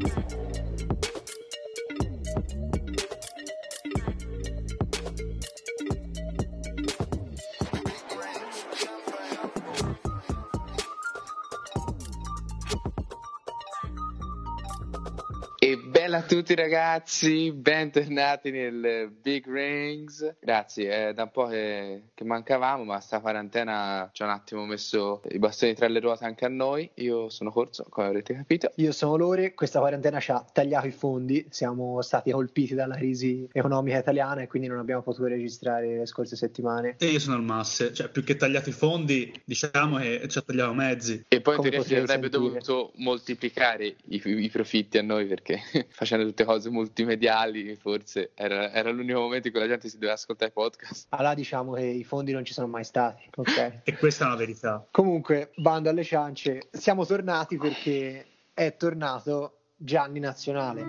Thank you. Bella a tutti ragazzi, bentornati nel Big Rings. Grazie, è da un po' che, che mancavamo, ma sta quarantena ci ha un attimo messo i bastoni tra le ruote anche a noi. Io sono Corso, come avrete capito. Io sono Lore, questa quarantena ci ha tagliato i fondi, siamo stati colpiti dalla crisi economica italiana e quindi non abbiamo potuto registrare le scorse settimane. E io sono al Masse, cioè più che tagliato i fondi, diciamo che ci ha tagliato mezzi. E poi in Come teoria si avrebbe sentire. dovuto moltiplicare i, i profitti a noi perché facendo tutte cose multimediali forse era, era l'unico momento in cui la gente si doveva ascoltare i podcast. Allora diciamo che i fondi non ci sono mai stati, ok? E questa è una verità. Comunque, bando alle ciance, siamo tornati perché è tornato Gianni Nazionale.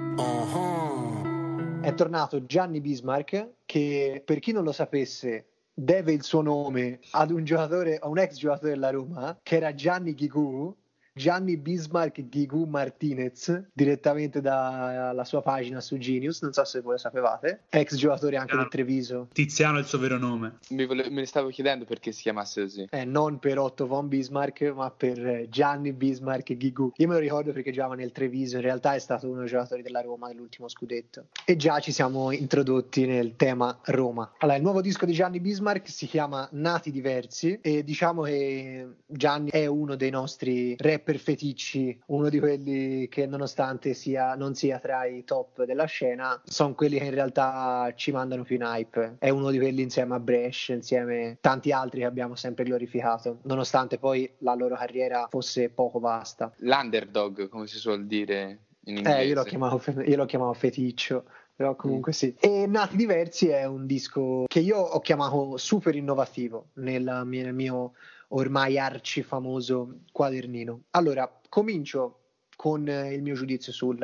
È tornato Gianni Bismarck che per chi non lo sapesse deve il suo nome ad un giocatore, a un ex giocatore della Roma che era Gianni Ghigù. Gianni Bismarck Ghigù Martinez, direttamente dalla sua pagina su Genius, non so se voi lo sapevate, ex giocatore anche del Treviso, Tiziano è il suo vero nome. Mi vole- me ne stavo chiedendo perché si chiamasse così. eh, non per Otto von Bismarck, ma per eh, Gianni Bismarck Ghigù. Io me lo ricordo perché giocava nel Treviso, in realtà è stato uno dei giocatori della Roma dell'ultimo scudetto. E già ci siamo introdotti nel tema Roma. Allora, il nuovo disco di Gianni Bismarck si chiama Nati Diversi e diciamo che Gianni è uno dei nostri rapper feticci, uno di quelli che nonostante sia, non sia tra i top della scena, sono quelli che in realtà ci mandano più in hype. È uno di quelli insieme a Brescia, insieme a tanti altri che abbiamo sempre glorificato, nonostante poi la loro carriera fosse poco vasta. L'underdog, come si suol dire in inglese. Eh, io lo chiamavo, io lo chiamavo feticcio. Però comunque sì. E Nati Diversi è un disco che io ho chiamato super innovativo nel mio, nel mio ormai arci famoso quadernino. Allora, comincio con eh, il mio giudizio sul,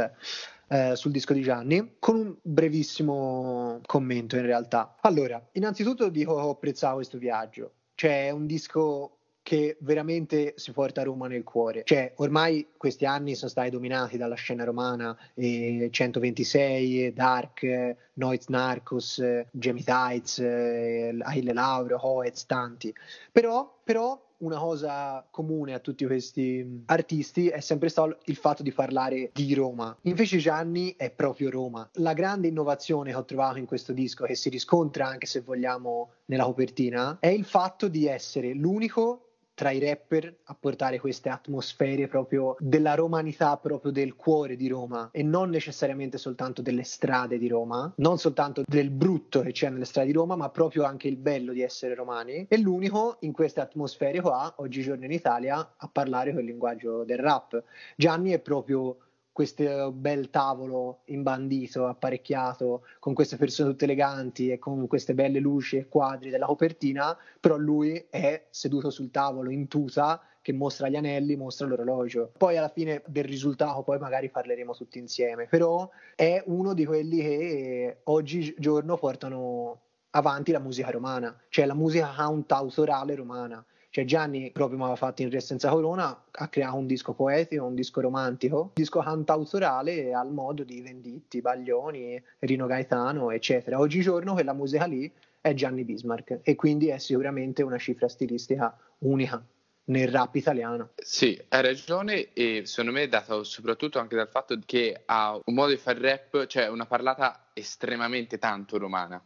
eh, sul disco di Gianni, con un brevissimo commento in realtà. Allora, innanzitutto dico che ho apprezzato questo viaggio. Cioè, è un disco che veramente si porta Roma nel cuore. Cioè, ormai questi anni sono stati dominati dalla scena romana, eh, 126, eh, Dark, eh, Noiz Narcos, eh, Jamie Tights, Achille Lauro, Hoez, tanti. Però, però una cosa comune a tutti questi mh, artisti è sempre stato il fatto di parlare di Roma. Invece Gianni è proprio Roma. La grande innovazione che ho trovato in questo disco, che si riscontra anche se vogliamo nella copertina, è il fatto di essere l'unico tra i rapper a portare queste atmosfere proprio della romanità, proprio del cuore di Roma e non necessariamente soltanto delle strade di Roma, non soltanto del brutto che c'è nelle strade di Roma, ma proprio anche il bello di essere romani. È l'unico in queste atmosfere qua, oggigiorno in Italia, a parlare quel linguaggio del rap. Gianni è proprio questo bel tavolo imbandito, apparecchiato, con queste persone tutte eleganti e con queste belle luci e quadri della copertina, però lui è seduto sul tavolo in tuta che mostra gli anelli, mostra l'orologio. Poi alla fine del risultato poi magari parleremo tutti insieme, però è uno di quelli che oggigiorno portano avanti la musica romana, cioè la musica cantautorale romana. Cioè Gianni proprio mi aveva fatto in Re senza corona, ha creato un disco poetico, un disco romantico, un disco cantautorale al modo di Venditti, Baglioni, Rino Gaetano, eccetera. Oggigiorno quella musica lì è Gianni Bismarck e quindi è sicuramente una cifra stilistica unica nel rap italiano. Sì, hai ragione e secondo me è dato soprattutto anche dal fatto che ha un modo di fare rap, cioè una parlata estremamente tanto romana,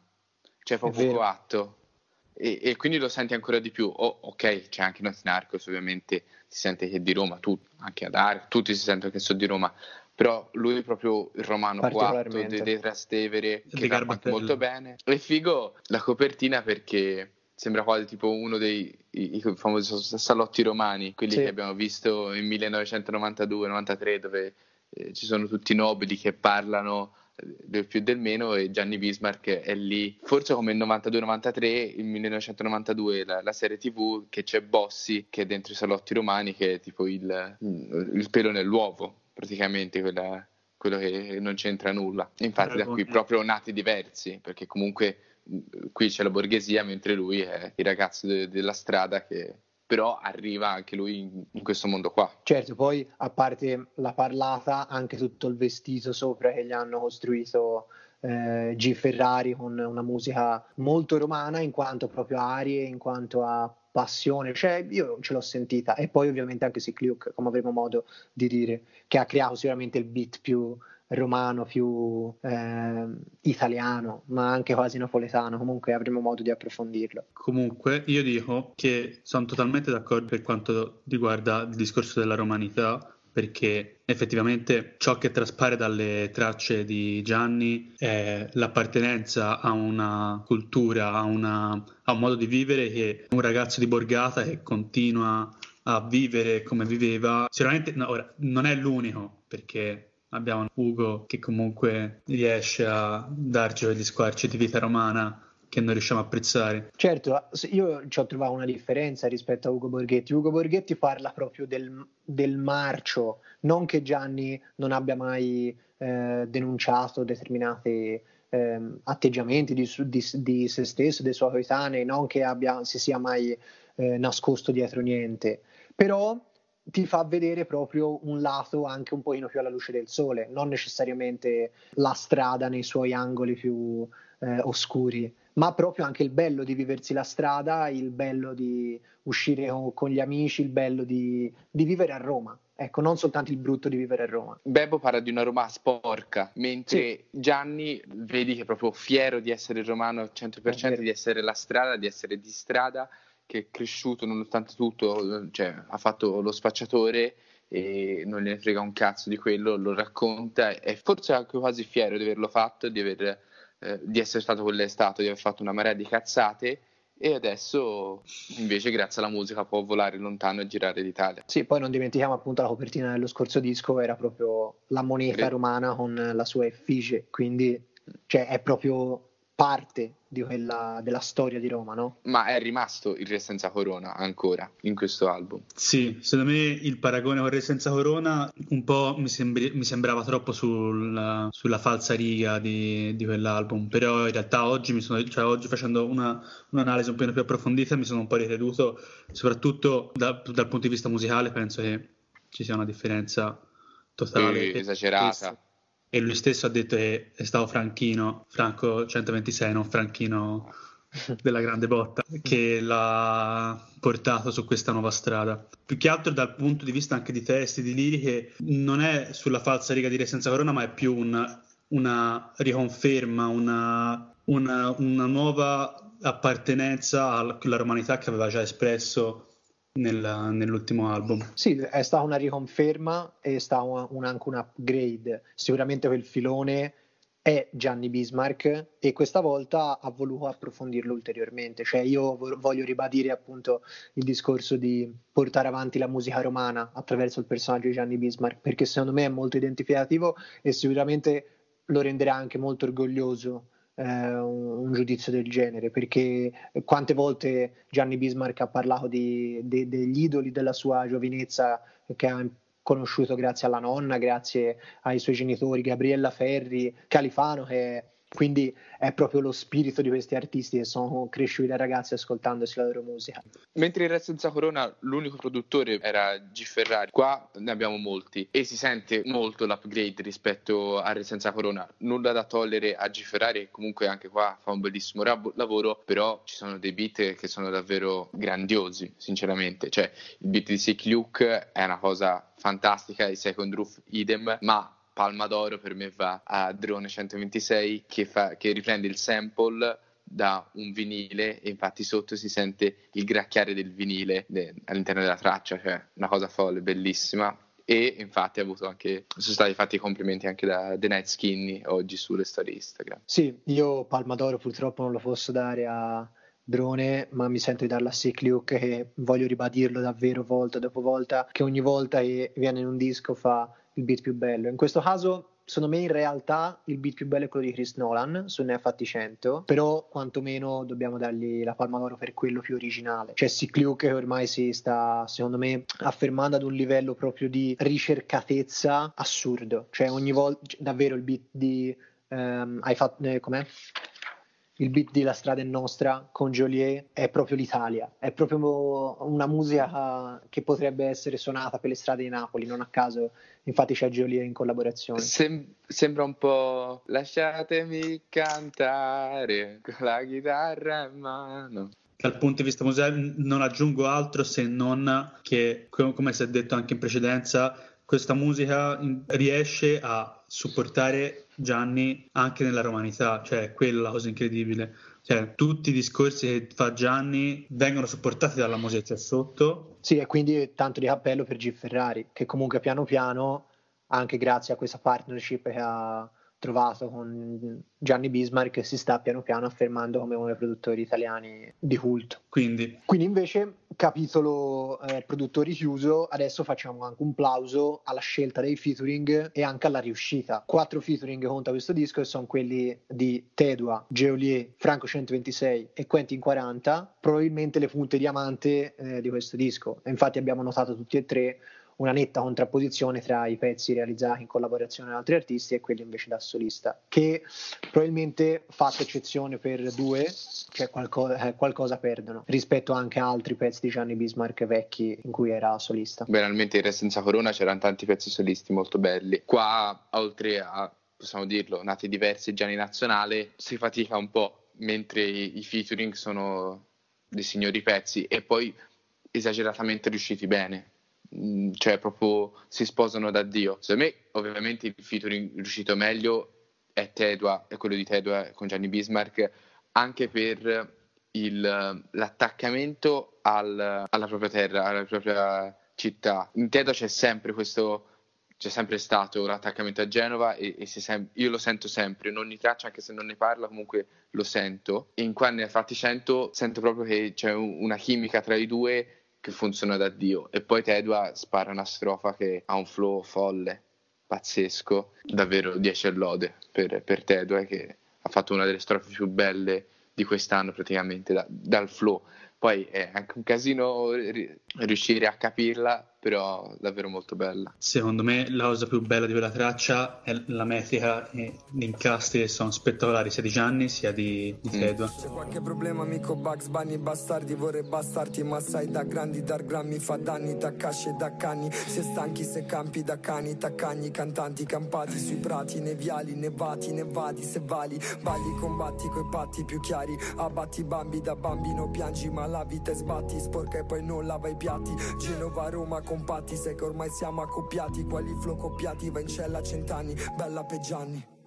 cioè poco atto. E, e quindi lo senti ancora di più. Oh, ok, c'è anche Notti Narcos, ovviamente si sente che è di Roma, tu, anche ad Arc, tutti si sentono che sono di Roma, però lui è proprio il romano quatto Particolarmente. de, dei Trastevere, che Garbatella. molto bene. E figo la copertina perché sembra quasi tipo uno dei i, i famosi salotti romani, quelli Sì. che abbiamo visto in 1992-93 dove eh, ci sono tutti i nobili che parlano del più del meno e Gianni Bismarck è lì, forse come il 92-93, il 1992 la, la, serie tv che c'è Bossi che è dentro i salotti romani che è tipo il, il pelo nell'uovo praticamente quella, quello che non c'entra nulla. Infatti da qui proprio nati diversi perché comunque qui c'è la borghesia mentre lui è il ragazzo de- della strada che però arriva anche lui in, in, questo mondo qua. Certo, poi a parte la parlata, anche tutto il vestito sopra che gli hanno costruito eh, G. Ferrari con una musica molto romana in quanto proprio arie, in quanto a passione, cioè io ce l'ho sentita e poi ovviamente anche Sick Luke, come avremo modo di dire, che ha creato sicuramente il beat più romano, più eh, italiano, ma anche quasi napoletano. Comunque avremo modo di approfondirlo. Comunque, io dico che sono totalmente d'accordo per quanto riguarda il discorso della romanità. Perché effettivamente ciò che traspare dalle tracce di Gianni è l'appartenenza a una cultura, a, una, a un modo di vivere che un ragazzo di borgata che continua a vivere come viveva. Sicuramente no, ora, non è l'unico, perché abbiamo Ugo che comunque riesce a darci degli squarci di vita romana che non riusciamo a apprezzare. Certo, io ci ho trovato una differenza rispetto a Ugo Borghetti. Ugo Borghetti parla proprio del, del marcio, non che Gianni non abbia mai eh, denunciato determinati eh, atteggiamenti di, di, di, se stesso, dei suoi coetanei, non che abbia, si sia mai eh, nascosto dietro niente. Però ti fa vedere proprio un lato anche un pochino più alla luce del sole, non necessariamente la strada nei suoi angoli più eh, oscuri, ma proprio anche il bello di viversi la strada, il bello di uscire con, gli amici, il bello di, di, vivere a Roma. Ecco, non soltanto il brutto di vivere a Roma. Bebo parla di una Roma sporca, mentre sì. Gianni vedi che è proprio fiero di essere romano al 100%, di essere la strada, di essere di strada che è cresciuto nonostante tutto, cioè, ha fatto lo spacciatore e non gliene frega un cazzo di quello, lo racconta e forse anche quasi fiero di averlo fatto, di, aver, eh, di essere stato quello che è stato, di aver fatto una marea di cazzate e adesso invece grazie alla musica può volare lontano e girare l'Italia. Sì, poi non dimentichiamo appunto la copertina dello scorso disco, era proprio la moneta romana con la sua effigie, quindi cioè, è proprio parte quella, della storia di Roma, no? Ma è rimasto il Re senza corona ancora in questo album. Sì, secondo me il paragone con il Re senza corona un po' mi, sembri, mi sembrava troppo sul, sulla falsa riga di, di, quell'album, però in realtà oggi, mi sono, cioè oggi facendo una, un'analisi un po' più approfondita mi sono un po' ricreduto, soprattutto da, dal punto di vista musicale penso che ci sia una differenza totale. Sì, esagerata e lui stesso ha detto che è stato Franchino, Franco 126, non Franchino della grande botta, che l'ha portato su questa nuova strada. Più che altro dal punto di vista anche di testi, di liriche, non è sulla falsa riga di Re senza corona, ma è più un, una riconferma, una, una, una nuova appartenenza alla romanità che aveva già espresso nella, nell'ultimo album. Sì, è stata una riconferma e è stato un, anche un upgrade. Sicuramente quel filone è Gianni Bismarck e questa volta ha voluto approfondirlo ulteriormente. Cioè io voglio ribadire appunto il discorso di portare avanti la musica romana attraverso il personaggio di Gianni Bismarck perché secondo me è molto identificativo e sicuramente lo renderà anche molto orgoglioso eh, un, giudizio del genere, perché quante volte Gianni Bismarck ha parlato di, de, degli idoli della sua giovinezza che ha conosciuto grazie alla nonna, grazie ai suoi genitori, Gabriella Ferri, Califano che quindi è proprio lo spirito di questi artisti che sono cresciuti da ragazzi ascoltandosi la loro musica. Mentre in Re Senza Corona l'unico produttore era G. Ferrari, qua ne abbiamo molti e si sente molto l'upgrade rispetto a Re Senza Corona. Nulla da togliere a G. Ferrari, che comunque anche qua fa un bellissimo rab- lavoro, però ci sono dei beat che sono davvero grandiosi, sinceramente. Cioè, il beat di Sick Luke è una cosa fantastica, il Second Roof idem, ma palma d'oro per me va a Drone 126 che, fa, che riprende il sample da un vinile e infatti sotto si sente il gracchiare del vinile all'interno della traccia, cioè una cosa folle, bellissima. E infatti ha avuto anche, sono stati fatti complimenti anche da The Night Skinny oggi sulle storie Instagram. Sì, io Palma d'Oro purtroppo non lo posso dare a Drone, ma mi sento di darla a Sick Luke che voglio ribadirlo davvero volta dopo volta, che ogni volta che viene in un disco fa il beat più bello. In questo caso secondo me in realtà il beat più bello è quello di Chris Nolan, su ne ha fatti 100, però quantomeno dobbiamo dargli la palma d'oro per quello più originale. C'è Sick Luke che ormai si sta, secondo me, affermando ad un livello proprio di ricercatezza assurdo, cioè ogni volta, davvero il beat di... Um, hai fatto, eh, com'è? il beat di La strada è nostra con Joliet è proprio l'Italia, è proprio una musica che potrebbe essere suonata per le strade di Napoli, non a caso infatti c'è Joliet in collaborazione. Sem- sembra un po' lasciatemi cantare con la chitarra in mano. Dal punto di vista musicale non aggiungo altro se non che, come si è detto anche in precedenza, questa musica riesce a supportare Gianni anche nella romanità, cioè quella la cosa incredibile. Cioè, tutti i discorsi che fa Gianni vengono supportati dalla musica sotto. Sì, e quindi tanto di cappello per G Ferrari, che comunque piano piano, anche grazie a questa partnership che ha trovato con Gianni Bismarck si sta piano piano affermando come uno dei produttori italiani di culto. Quindi, Quindi invece, capitolo eh, produttori chiuso, adesso facciamo anche un plauso alla scelta dei featuring e anche alla riuscita. Quattro featuring conta questo disco e sono quelli di Tedua, Geolier, Franco 126 e Quentin 40, probabilmente le punte diamante eh, di questo disco. E infatti abbiamo notato tutti e tre una netta contrapposizione tra i pezzi realizzati in collaborazione con altri artisti e quelli invece da solista, che probabilmente fatto eccezione per due, cioè qualcosa, eh, qualcosa perdono rispetto anche a altri pezzi di Gianni Bismarck vecchi in cui era solista. Banalmente in Re senza Corona c'erano tanti pezzi solisti molto belli. Qua, oltre a, possiamo dirlo, nati diversi Gianni Nazionale, si fatica un po', mentre i, i featuring sono dei signori pezzi e poi esageratamente riusciti bene Mm, cioè proprio si sposano da Dio. Secondo me, ovviamente, il featuring riuscito meglio è Tedua, è quello di Tedua con Gianni Bismarck, anche per il, l'attaccamento al, alla propria terra, alla propria città. In Tedua c'è sempre questo, c'è sempre stato l'attaccamento a Genova e, e sem- io lo sento sempre, in ogni traccia, anche se non ne parla, comunque lo sento. E in qua ne ha fatti 100, sento proprio che c'è un, una chimica tra i due che funziona da Dio. E poi Tedua spara una strofa che ha un flow folle, pazzesco, davvero 10 lode per, per Tedua che ha fatto una delle strofe più belle di quest'anno praticamente da, dal flow. Poi è anche un casino riuscire a capirla però davvero molto bella. Secondo me la cosa più bella di quella traccia è la metrica e gli incastri che sono spettacolari sia di Gianni sia di, di Fedua. Mm. C'è qualche problema amico Bugs Bunny bastardi vorrei bastarti ma sai da grandi dar grammi fa danni da casce e da canni se stanchi se campi da cani taccagni cantanti campati sui prati neviali nevati nevati se vali balli combatti coi patti più chiari abbatti bambi da bambino piangi ma la vita è sbatti sporca e poi non lava i piatti Genova Roma compatti Sai che ormai siamo accoppiati Quali flow copiati Va in cella cent'anni Bella Peggianni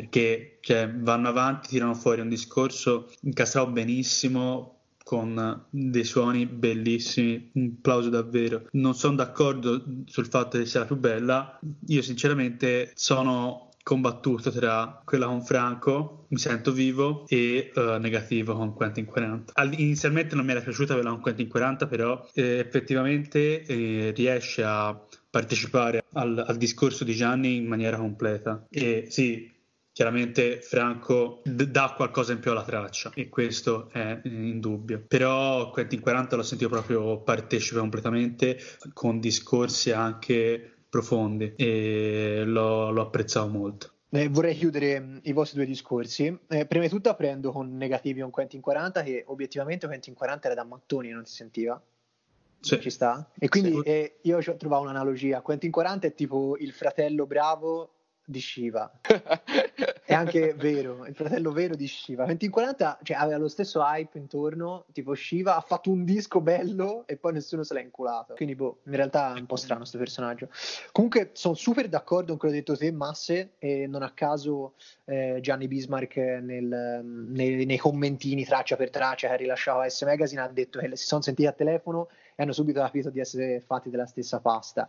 perché cioè, vanno avanti, tirano fuori un discorso incastrato benissimo, con dei suoni bellissimi, un plauso davvero. Non sono d'accordo sul fatto che sia la più bella, io sinceramente sono combattuto tra quella con Franco, mi sento vivo, e uh, negativo con Quentin 40. All- inizialmente non mi era piaciuta quella con Quentin 40, però eh, effettivamente eh, riesce a partecipare al, al, discorso di Gianni in maniera completa. E sì, chiaramente Franco d- dà qualcosa in più alla traccia e questo è indubbio. Però Quentin 40 l'ho sentito proprio partecipe completamente con discorsi anche profondi e l'ho, l'ho apprezzato molto. Eh, vorrei chiudere i vostri due discorsi. Eh, prima di tutto aprendo con negativi un Quentin 40 che obiettivamente Quentin 40 era da mattoni non si sentiva. Sì. Ci sta? E quindi sì. eh, io ho trovato un'analogia. Quentin 40 è tipo il fratello bravo di Shiva. è anche vero, il fratello vero di Shiva. 2040 cioè, aveva lo stesso hype intorno, tipo Shiva ha fatto un disco bello e poi nessuno se l'ha inculato. Quindi, boh, in realtà è un po' strano questo personaggio. Comunque, sono super d'accordo con quello detto te, Masse, e non a caso eh, Gianni Bismarck nel, nei, nei, commentini traccia per traccia che rilasciava S Magazine ha detto che si sono sentiti a telefono e hanno subito capito di essere fatti della stessa pasta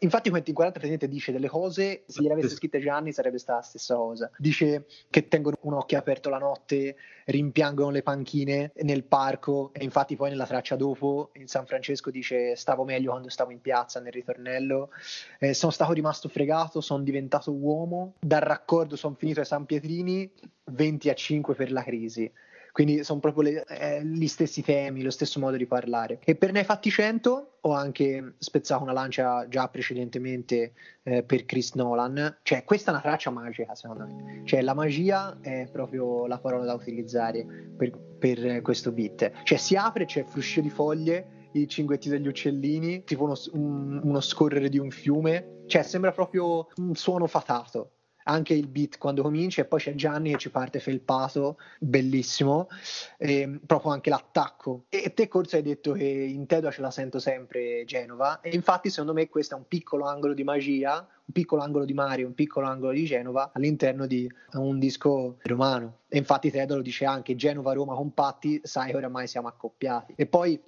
Infatti Quentin 40 praticamente dice delle cose, se gliele avesse scritte Gianni sarebbe stata la stessa cosa. Dice che tengono un occhio aperto la notte, rimpiangono le panchine nel parco e infatti poi nella traccia dopo in San Francesco dice stavo meglio quando stavo in piazza nel ritornello, eh, sono stato rimasto fregato, sono diventato uomo, dal raccordo sono finito ai San Pietrini, 20 a 5 per la crisi. Quindi sono proprio le, eh, gli stessi temi, lo stesso modo di parlare. E per Ne hai fatti 100 ho anche spezzato una lancia già precedentemente eh, per Chris Nolan. Cioè, questa è una traccia magica, secondo me. Cioè, la magia è proprio la parola da utilizzare per, per questo beat. Cioè, si apre, c'è il fruscio di foglie, i cinguetti degli uccellini, tipo uno, un, uno scorrere di un fiume. Cioè, sembra proprio un suono fatato anche il beat quando comincia e poi c'è Gianni che ci parte felpato, bellissimo, e proprio anche l'attacco. E te Corso hai detto che in Tedua ce la sento sempre Genova e infatti secondo me questo è un piccolo angolo di magia un piccolo angolo di Mario, un piccolo angolo di Genova all'interno di un disco romano. E infatti Tedo lo dice anche Genova-Roma compatti, sai che oramai siamo accoppiati. E poi,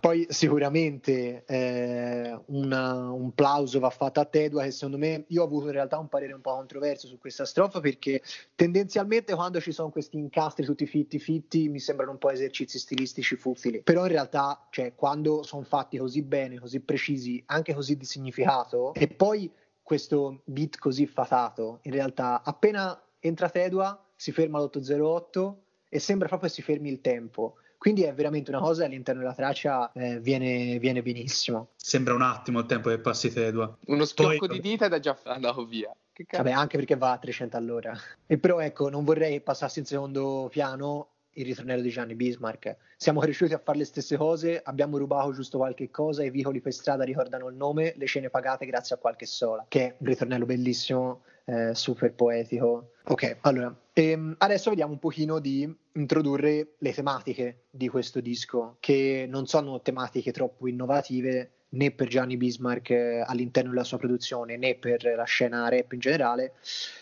poi sicuramente eh, una, un plauso va fatto a Tedua che secondo me io ho avuto in realtà un parere un po' controverso su questa strofa perché tendenzialmente quando ci sono questi incastri tutti fitti fitti mi sembrano un po' esercizi stilistici fufili. Però in realtà cioè, quando sono fatti così bene, così precisi, anche così di significato e poi questo beat così fatato, in realtà appena entra Tedua si ferma l'808 e sembra proprio che si fermi il tempo. Quindi è veramente una cosa all'interno della traccia eh, viene, viene, benissimo. Sembra un attimo il tempo che passi Tedua. Uno schiocco Poi... di dita ed è già andato via. Vabbè, anche perché va a 300 all'ora. E però ecco, non vorrei che passasse in secondo piano il ritornello di Gianni Bismarck. Siamo cresciuti a fare le stesse cose, abbiamo rubato giusto qualche cosa, i vicoli per strada ricordano il nome, le scene pagate grazie a qualche sola, che è un ritornello bellissimo, eh, super poetico. Ok, allora, ehm, adesso vediamo un pochino di introdurre le tematiche di questo disco, che non sono tematiche troppo innovative, né per Gianni Bismarck eh, all'interno della sua produzione né per la scena rap in generale,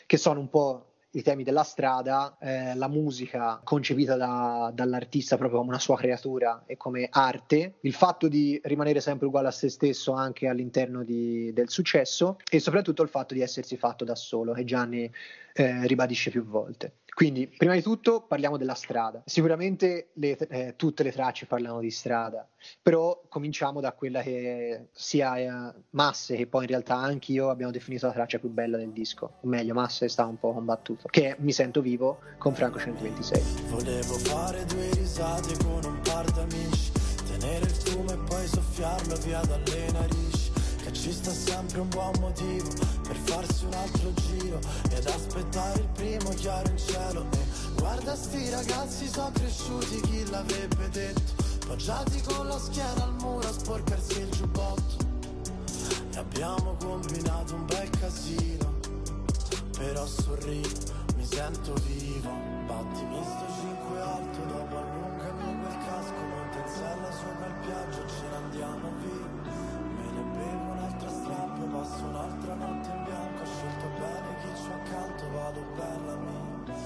che sono un po' i temi della strada, eh, la musica concepita da, dall'artista proprio come una sua creatura e come arte, il fatto di rimanere sempre uguale a se stesso anche all'interno di, del successo e soprattutto il fatto di essersi fatto da solo, che Gianni eh, ribadisce più volte. Quindi, prima di tutto parliamo della strada. Sicuramente le, eh, tutte le tracce parlano di strada, però cominciamo da quella che sia eh, Masse, che poi in realtà anche io abbiamo definito la traccia più bella del disco, o meglio, Masse sta un po' combattuto, che è Mi sento vivo con Franco 126. Volevo fare due risate con un par d'amici, tenere il fumo e poi soffiarlo via dalle narici ci sta sempre un buon motivo per farsi un altro giro ed aspettare il primo chiaro in cielo. E guarda sti ragazzi sono cresciuti chi l'avrebbe detto? Poggiati con la schiena al muro a sporcarsi il giubbotto. E abbiamo combinato un bel casino però sorrido mi sento vivo. Battimi sto 5 alto dopo allungami quel casco Montezella sopra il piaggio ce ne andiamo via. Passo un'altra notte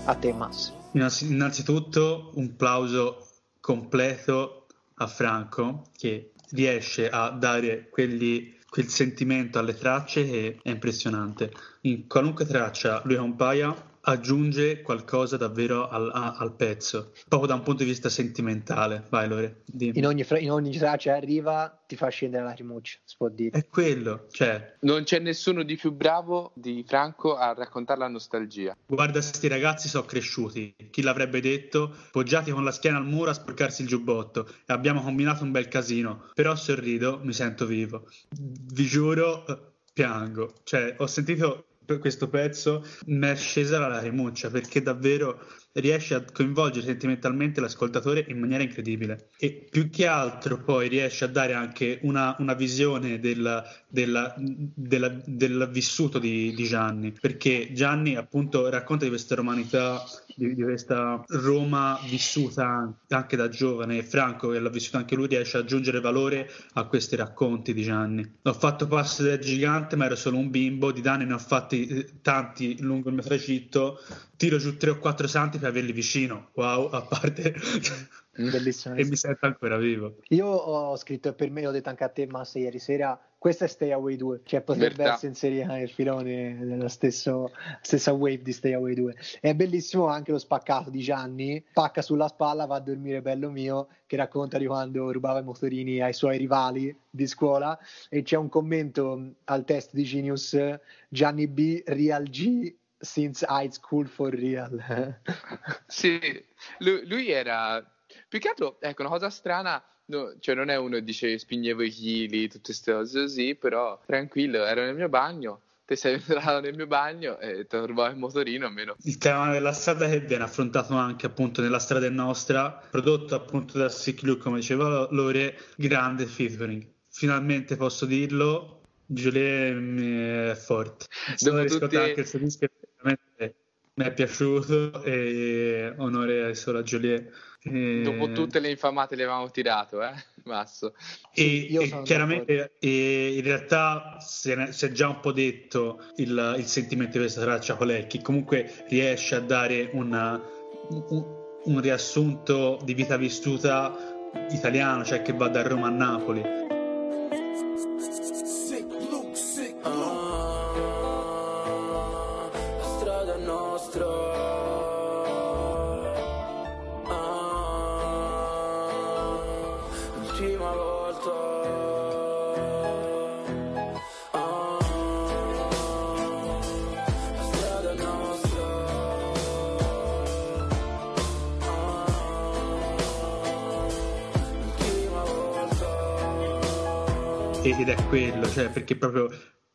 A te, Mass. Innanzitutto un plauso completo a Franco che riesce a dare quelli, quel sentimento alle tracce che è impressionante. In qualunque traccia lui compaia aggiunge qualcosa davvero al, a, al, pezzo, proprio da un punto di vista sentimentale. Vai, Lore. In ogni, in ogni traccia arriva, ti fa scendere la lacrimuccia, si può dire. È quello, cioè. Non c'è nessuno di più bravo di Franco a raccontare la nostalgia. Guarda, sti ragazzi sono cresciuti. Chi l'avrebbe detto? Poggiati con la schiena al muro a sporcarsi il giubbotto. E abbiamo combinato un bel casino. Però sorrido, mi sento vivo. Vi giuro, piango. Cioè, ho sentito questo pezzo mi è scesa la lacrimuccia perché davvero riesce a coinvolgere sentimentalmente l'ascoltatore in maniera incredibile. E più che altro poi riesce a dare anche una, una visione del, del, del, del vissuto di, di, Gianni perché Gianni appunto racconta di questa romanità di, di, questa Roma vissuta anche da giovane e Franco che l'ha vissuta anche lui riesce ad aggiungere valore a questi racconti di Gianni ho fatto passo del gigante ma ero solo un bimbo di danni ne ho fatti eh, tanti lungo il mio tragitto tiro giù tre o quattro santi per averli vicino. Wow, a parte... Bellissimo. e mi sento ancora vivo. Io ho scritto per me, ho detto anche a te, Massa, ieri sera, questa è Stay Away 2, cioè potrebbe Verità. essere inserita nel filone della stesso- stessa wave di Stay Away 2. È bellissimo anche lo spaccato di Gianni, pacca sulla spalla, va a dormire bello mio, che racconta di quando rubava i motorini ai suoi rivali di scuola e c'è un commento al test di Genius, Gianni B, Real G, since high school for real. Sì, lui, lui era più che altro, ecco, una cosa strana, no, cioè non è uno che dice spingevo i chili, tutte queste cose così, però tranquillo, ero nel mio bagno, te sei entrato nel mio bagno e ti ho rubato il motorino, almeno Il tema della strada che viene affrontato anche appunto nella strada nostra, prodotto appunto da Sick come diceva Lore, grande featuring. Finalmente posso dirlo, Giulia è forte. Sono Dopo riscontrato tutti- anche il suo disco, veramente mi è piaciuto e onore solo a Giulia. E- dopo tutte le infamate le avevamo tirato, eh, Masso. E, e chiaramente e in realtà si è già un po' detto il, il sentimento di questa traccia qual è, che comunque riesce a dare una- un, un riassunto di vita vissuta italiano, cioè che va da Roma a Napoli. Ed è quello, cioè perché proprio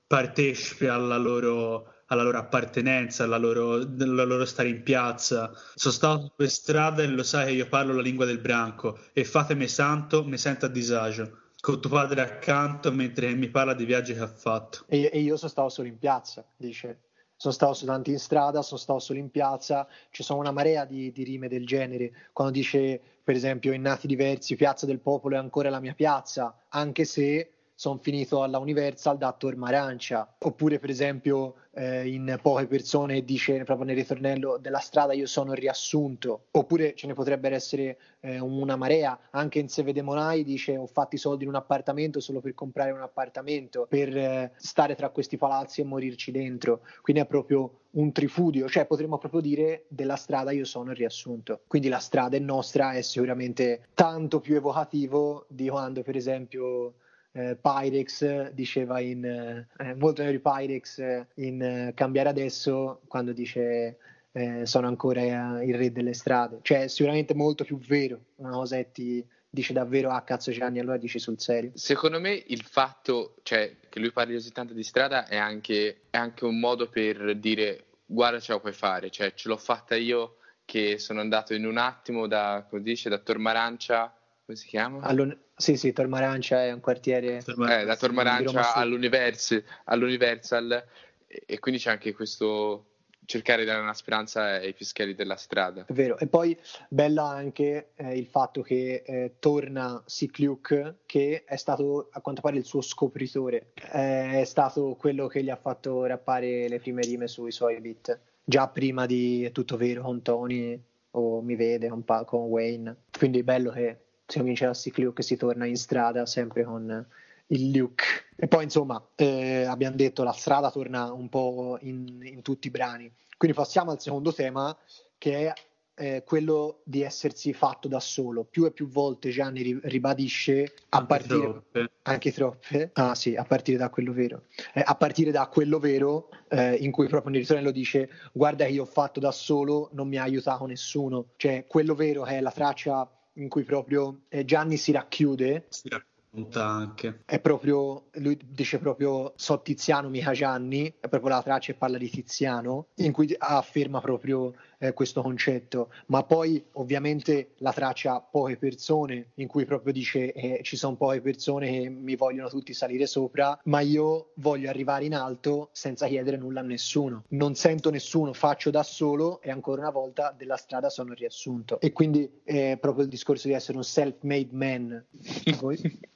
partecipi alla loro, alla loro appartenenza, alla loro, alla loro stare in piazza. Sono stato per strada e lo sai che io parlo la lingua del branco e fatemi santo, mi sento a disagio. Con tuo padre accanto mentre mi parla di viaggi che ha fatto. E, e io sono stato solo in piazza, dice. Sono stato soltanto in strada, sono stato solo in piazza, ci sono una marea di, di rime del genere. Quando dice, per esempio, in Nati Diversi, Piazza del Popolo è ancora la mia piazza, anche se sono finito alla Universal da Torma Arancia. Oppure, per esempio, eh, in Poche Persone dice proprio nel ritornello della strada io sono riassunto. Oppure ce ne potrebbe essere eh, una marea. Anche in Se Vedemonai dice ho fatto i soldi in un appartamento solo per comprare un appartamento, per eh, stare tra questi palazzi e morirci dentro. Quindi è proprio un trifudio, cioè potremmo proprio dire della strada io sono il riassunto. Quindi la strada è nostra è sicuramente tanto più evocativo di quando per esempio eh, Pyrex diceva in eh, eh, molto di Pyrex eh, in eh, Cambiare adesso quando dice eh, sono ancora il re delle strade. Cioè sicuramente molto più vero. Una cosa che ti dice davvero ah cazzo Gianni allora dici sul serio. Secondo me il fatto cioè, che lui parli così tanto di strada è anche, è anche un modo per dire guarda ce la puoi fare, cioè ce l'ho fatta io che sono andato in un attimo da, come dice, da Tormarancia, come si chiama? Allora, sì sì Tormarancia è un quartiere Eh, da Sud. all'Univers- all'Universal e, quindi c'è anche questo cercare di dare una speranza ai pischelli della strada. È vero, e poi bella anche eh, il fatto che eh, torna Sick Luke, che è stato a quanto pare il suo scopritore, Eh, è stato quello che gli ha fatto rappare le prime rime sui suoi beat, già prima di È tutto vero con Tony o Mi vede con, Pa- con Wayne. Quindi è bello che si comincia da Sick Luke e si torna in strada sempre con il Luke. E poi insomma eh, abbiamo detto la strada torna un po' in, in tutti i brani. Quindi passiamo al secondo tema che è eh, quello di essersi fatto da solo. Più e più volte Gianni ri- ribadisce a Anche partire troppe. anche troppe. Ah sì, a partire da quello vero. Eh, a partire da quello vero eh, in cui proprio nel ritornello dice guarda che io ho fatto da solo, non mi ha aiutato nessuno. Cioè quello vero è la traccia in cui proprio eh, Gianni si racchiude Si racconta anche. è proprio, lui dice proprio so Tiziano mica Gianni, è proprio la traccia che parla di Tiziano, in cui afferma proprio eh, questo concetto, ma poi ovviamente la traccia poche persone, in cui proprio dice eh, ci sono poche persone che mi vogliono tutti salire sopra, ma io voglio arrivare in alto senza chiedere nulla a nessuno, non sento nessuno, faccio da solo e ancora una volta della strada sono riassunto. E quindi è proprio il discorso di essere un self-made man.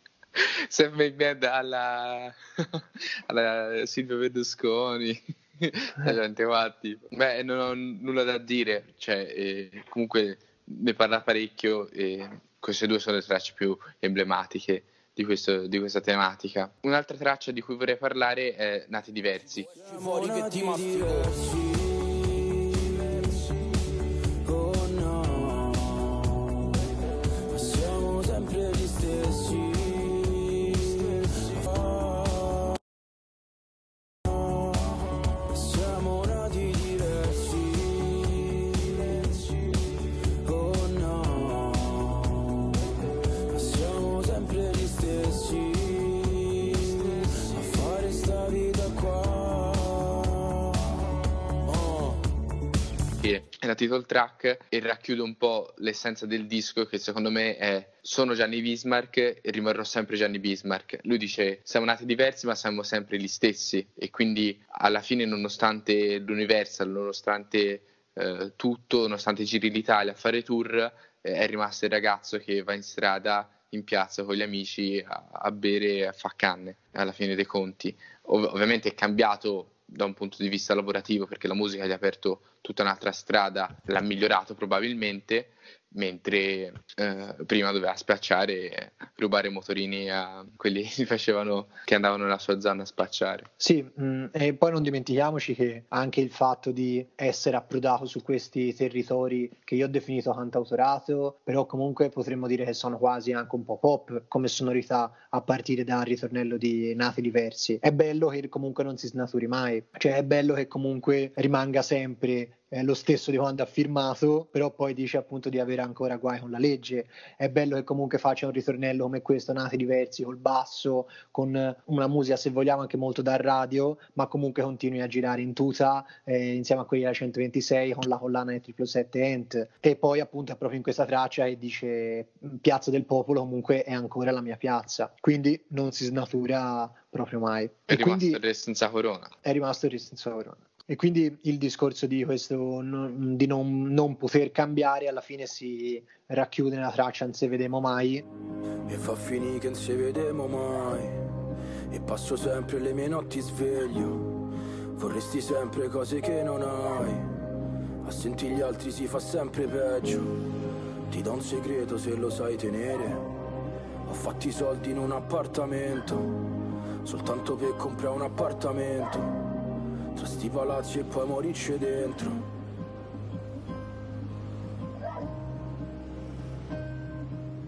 In band alla, alla Silvio Berlusconi, la gente qua, tipo. Beh, non ho nulla da dire, cioè, eh, comunque ne parla parecchio e queste due sono le tracce più emblematiche di, questo- di questa tematica. Un'altra traccia di cui vorrei parlare è Nati Diversi. fuori che ti title track e racchiude un po' l'essenza del disco che secondo me è sono Gianni Bismarck e rimarrò sempre Gianni Bismarck. Lui dice siamo nati diversi ma siamo sempre gli stessi e quindi alla fine nonostante l'Universal, nonostante eh, tutto, nonostante giri l'Italia a fare tour, eh, è rimasto il ragazzo che va in strada in piazza con gli amici a, a bere e a fare canne alla fine dei conti. Ov- ovviamente è cambiato da un punto di vista lavorativo perché la musica gli ha aperto tutta un'altra strada, l'ha migliorato probabilmente, mentre eh, prima doveva spacciare e rubare motorini a quelli che facevano, che andavano nella sua zona a spacciare. Sì, mh, e poi non dimentichiamoci che anche il fatto di essere approdato su questi territori che io ho definito cantautorato, però comunque potremmo dire che sono quasi anche un po' pop come sonorità a partire dal ritornello di Nati Diversi. È bello che comunque non si snaturi mai, cioè è bello che comunque rimanga sempre eh, lo stesso di quando ha firmato, però poi dice appunto di avere ancora guai con la legge. È bello che comunque faccia un ritornello come questo, nati diversi, col basso, con eh, una musica se vogliamo anche molto da radio, ma comunque continui a girare in tuta eh, insieme a quelli della 126 con la collana del 777 Ent. E poi appunto è proprio in questa traccia che dice Piazza del Popolo comunque è ancora la mia piazza, quindi non si snatura proprio mai. È E rimasto quindi senza corona. è rimasto il senza corona. E quindi il discorso di questo di non, non poter cambiare alla fine si racchiude nella traccia Non se vedemo mai. E fa finì che non ci vedemo mai. E passo sempre le mie notti sveglio. Vorresti sempre cose che non hai. A sentire gli altri si fa sempre peggio. Ti do un segreto se lo sai tenere. Ho fatto i soldi in un appartamento. Soltanto per comprare un appartamento Tra sti palazzi e poi morirci dentro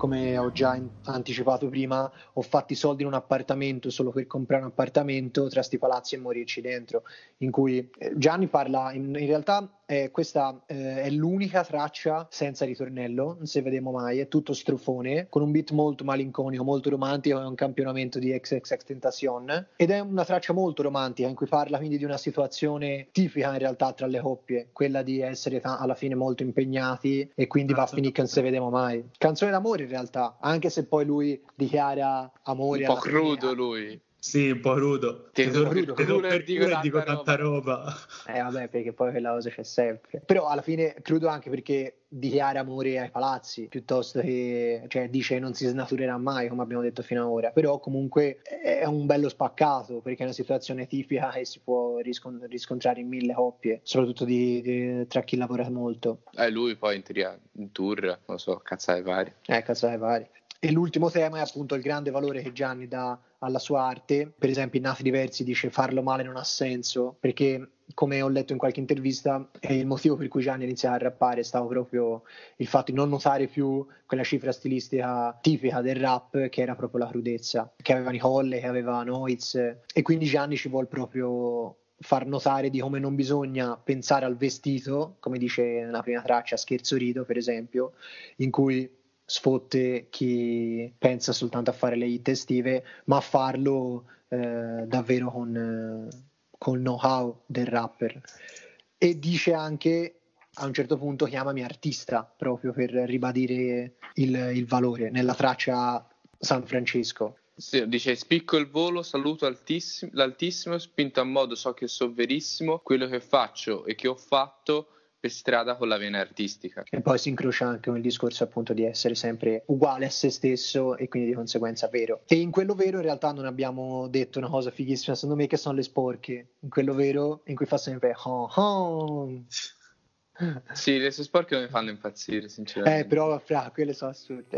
Come ho già anticipato prima, ho fatto i soldi in un appartamento solo per comprare un appartamento tra sti palazzi e morirci dentro. In cui eh, Gianni parla, in, in realtà eh, questa eh, è l'unica traccia senza ritornello, non se vedemo mai, è tutto strofone, con un beat molto malinconico, molto romantico, è un campionamento di XXX Tentacion ed è una traccia molto romantica in cui parla quindi di una situazione tipica in realtà tra le coppie, quella di essere ta- alla fine molto impegnati e quindi va a Esatto. finire che non se vedemo mai. Canzone d'amore in realtà, anche se poi lui dichiara amore Un po' fine crudo a- lui. Sì, un po' rudo. Ti do- crudo, Ti do crudo e per dico e tanta tanta roba. Eh vabbè, perché poi quella cosa c'è sempre. Però alla fine crudo anche perché dichiara amore ai palazzi, piuttosto che cioè, dice non si snaturerà mai, come abbiamo detto fino ad ora. Però comunque è un bello spaccato, perché è una situazione tipica che si può riscon- riscontrare in mille coppie, soprattutto di- di- tra chi lavora molto. Eh, lui poi in teoria in tour, non lo so, cazzate vari. Eh, cazzate vari. E l'ultimo tema è appunto il grande valore che Gianni dà alla sua arte. Per esempio, in Nati Diversi dice farlo male non ha senso, perché come ho letto in qualche intervista, il motivo per cui Gianni ha iniziato a rappare è stato proprio il fatto di non notare più quella cifra stilistica tipica del rap, che era proprio la crudezza, che aveva Nicole, che aveva Noiz. E quindi Gianni ci vuole proprio far notare di come non bisogna pensare al vestito, come dice nella prima traccia Scherzo Rido, per esempio, in cui sfotte chi pensa soltanto a fare le hit estive, ma a farlo eh, davvero con, eh, con il know-how del rapper. E dice anche a un certo punto chiamami artista proprio per ribadire il, il valore nella traccia San Francesco. Sì, dice spicco il volo, saluto altissimo, l'altissimo, spinto a modo so che so verissimo, quello che faccio e che ho fatto per strada con la vena artistica. E poi si incrocia anche con il discorso appunto di essere sempre uguale a se stesso e quindi di conseguenza vero. E in quello vero in realtà non abbiamo detto una cosa fighissima, secondo me che sono le sporche. In quello vero in cui fa sempre oh, oh. Sì, le sue sporche non mi fanno impazzire, sinceramente. Eh, però fra quelle sono assurde.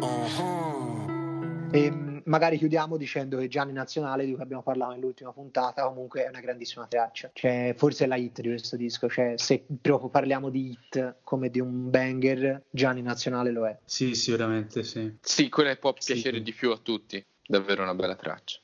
Uh-huh. E mh, magari chiudiamo dicendo che Gianni Nazionale, di cui abbiamo parlato nell'ultima puntata, comunque è una grandissima traccia. Cioè, forse è la hit di questo disco. Cioè, se proprio parliamo di hit come di un banger, Gianni Nazionale lo è. Sì, sicuramente sì. Sì, quella può Sì. piacere di più a tutti. Davvero una bella traccia.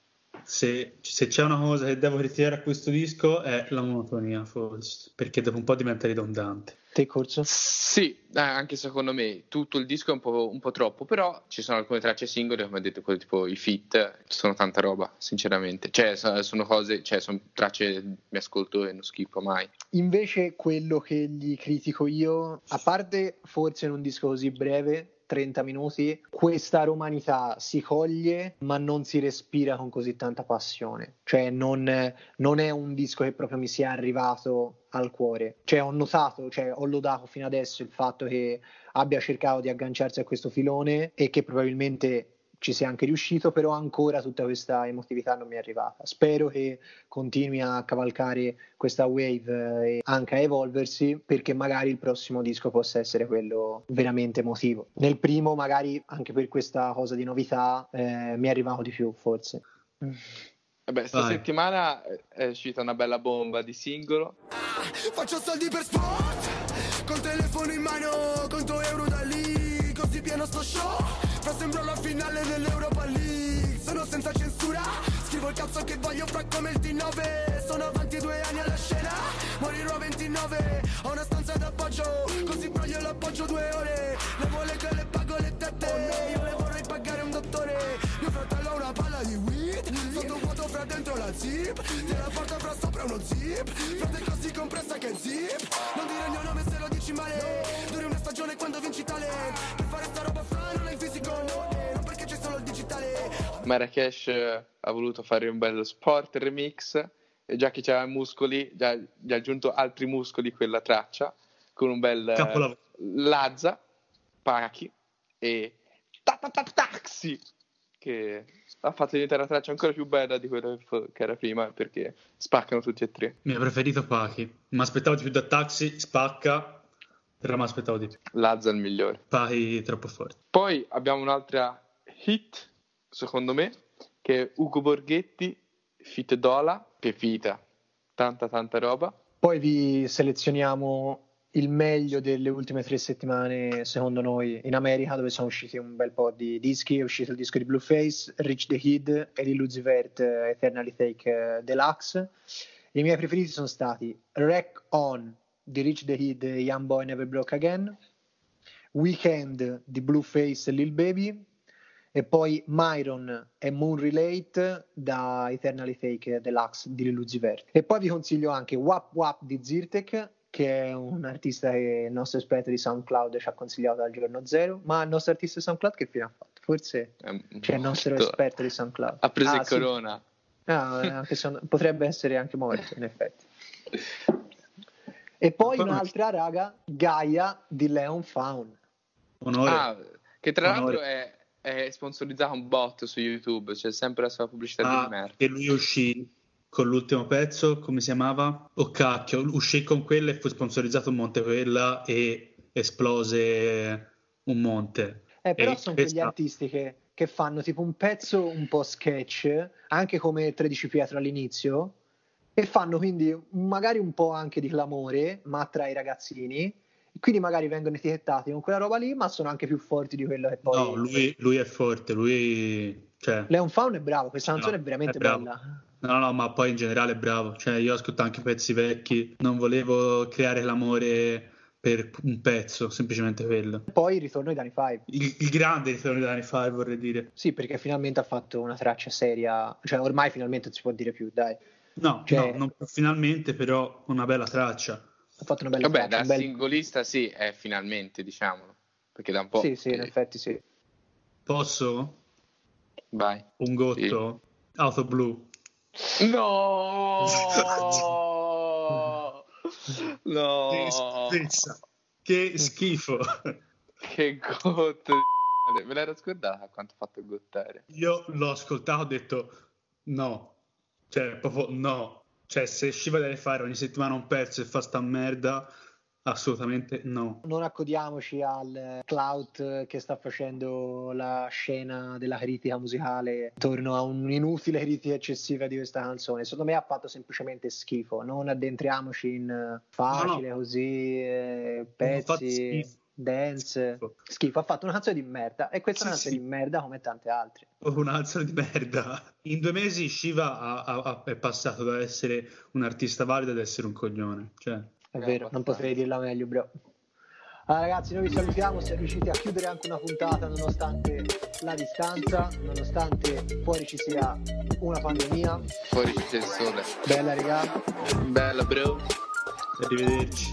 Se, se c'è una cosa che devo ritirare a questo disco è la monotonia, forse, perché dopo un po' diventa ridondante. Te, Corso? Sì, eh, anche secondo me tutto il disco è un po', un po' troppo, però ci sono alcune tracce singole, come ho detto, quelle tipo i fit, sono tanta roba, sinceramente. Cioè, so- sono cose, cioè, sono tracce che mi ascolto e non schifo mai. Invece quello che gli critico io, a parte forse in un disco così breve, 30 minuti, questa romanità si coglie ma non si respira con così tanta passione. Cioè non, non è un disco che proprio mi sia arrivato al cuore. Cioè ho notato, cioè ho lodato fino adesso il fatto che abbia cercato di agganciarsi a questo filone e che probabilmente ci sia anche riuscito, però ancora tutta questa emotività non mi è arrivata. Spero che continui a cavalcare questa wave eh, e anche a evolversi perché magari il prossimo disco possa essere quello veramente emotivo. Nel primo magari anche per questa cosa di novità eh, mi è arrivato di più forse. Vabbè, sta settimana è uscita una bella bomba di singolo. Faccio soldi per sport Col telefono in mano Conto euro da lì Così pieno sto show Fra sembro la finale dell'Europa League. Sono senza censura Scrivo il cazzo che voglio fra come il T9 Sono avanti due anni alla scena Morirò a 29 Ho una stanza d'appoggio Così broglio l'appoggio due ore. Le vuole che le pago le tette. Io le vorrei pagare un dottore. Mio fratello ha una palla di weed Sotto vuoto fra dentro la zip. Te la porta fra sopra uno zip. Frate così compressa che zip. Non dire il mio nome se lo dici male. Duri una stagione quando vinci tale Marrakesh eh, ha voluto fare un bello sport remix e già che i muscoli, già, gli ha aggiunto altri muscoli quella traccia con un bel eh, Capolavoro. Lazza, Pachi e ta ta ta Taxi che ha fatto diventare la traccia ancora più bella di quella che era prima perché spaccano tutti e tre. Mi ha preferito Pachi. Mi aspettavo di più da Taxi, spacca, però mi aspettavo di più. Lazza è il migliore. Pachi troppo forte. Poi abbiamo un'altra hit, secondo me, che è Ugo Borghetti, Fit Dola, che fita, tanta tanta roba. Poi vi selezioniamo il meglio delle ultime tre settimane, secondo noi, in America, dove sono usciti un bel po' di dischi. È uscito il disco di Blueface, Rich the Kid e di Lucivert eh, Eternally Take Deluxe. I miei preferiti sono stati Wreck On di Rich the Kid Young Boy Never Broke Again, Weekend di Blueface e Lil Baby, e poi Myron e Moon Relate da Eternally Take Deluxe di Lucifer. E poi vi consiglio anche Wap Wap di Zirtek, che è un artista che il nostro esperto di SoundCloud ci ha consigliato dal giorno zero. Ma il nostro artista di SoundCloud che fine ha fatto? Forse È c'è il nostro esperto di SoundCloud. Ha preso Ah, il sì. corona. Ah, anche se non- potrebbe essere anche morto, in effetti. E poi Poi- un'altra raga, Gaia di Leon Faun. Onore. Ah, che tra Onore. l'altro è, è sponsorizzato un bot su YouTube, c'è sempre la sua pubblicità di Ah, merda. e lui uscì con l'ultimo pezzo, come si chiamava? Oh cacchio, uscì con quella e fu sponsorizzato un monte quella e esplose un monte. Eh, però E sono quegli questa- artisti che, che fanno tipo un pezzo un po' sketch, anche come 13 Pietro all'inizio, e fanno quindi magari un po' anche di clamore, ma tra i ragazzini, quindi magari vengono etichettati con quella roba lì, ma sono anche più forti di quello che poi... No, lui, lui è forte, lui... Cioè, Leon Faun è bravo, questa No, canzone è veramente è bella. no, no, ma poi in generale è bravo. Cioè, io ascolto anche pezzi vecchi, non volevo creare l'amore per un pezzo, semplicemente quello. Poi il ritorno di Danny Five. Il, il grande ritorno di Danny Five, vorrei dire. Sì, perché finalmente ha fatto una traccia seria, cioè ormai finalmente non si può dire più, dai. No, Cioè- no, non finalmente, però una bella traccia. Ha fatto una bella Vabbè, da un bel- singolista sì, è finalmente, diciamolo. Perché da un po'... Sì, sì, in effetti sì. Posso? Vai. Un gotto? Auto blu. No! no! Che schifezza. Che schifo. Che gotto. Me l'ero scordata quanto ha fatto gottare. Io l'ho ascoltato e ho detto no. Cioè, proprio no. Cioè, se usciva da fare ogni settimana un pezzo e fa sta merda, Assolutamente no. Non accodiamoci al clout che sta facendo la scena della critica musicale intorno a un'inutile critica eccessiva di questa canzone. Secondo me ha fatto semplicemente schifo. Non addentriamoci in facile no, no. così, eh, pezzi dance, schifo. Ha fatto una canzone di merda e questa sì, è una canzone sì. di merda come tante altre. Una canzone di merda. In due mesi Shiva ha, ha, è passato da essere un artista valido ad essere un coglione. Cioè. È vero, non potrei dirla meglio, bro. Allora, ragazzi, noi vi salutiamo. Siamo riusciti a chiudere anche una puntata nonostante la distanza, nonostante fuori ci sia una pandemia. Fuori c'è il sole. Bella, raga. Bella, bro. Arrivederci.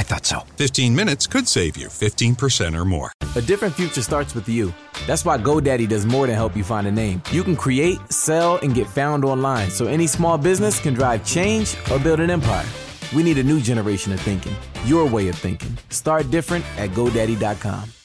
Yeah, I thought so. 15 minutes could save you 15% or more. A different future starts with you. That's why GoDaddy does more than help you find a name. You can create, sell, and get found online so any small business can drive change or build an empire. We need a new generation of thinking, your way of thinking. Start different at GoDaddy.com.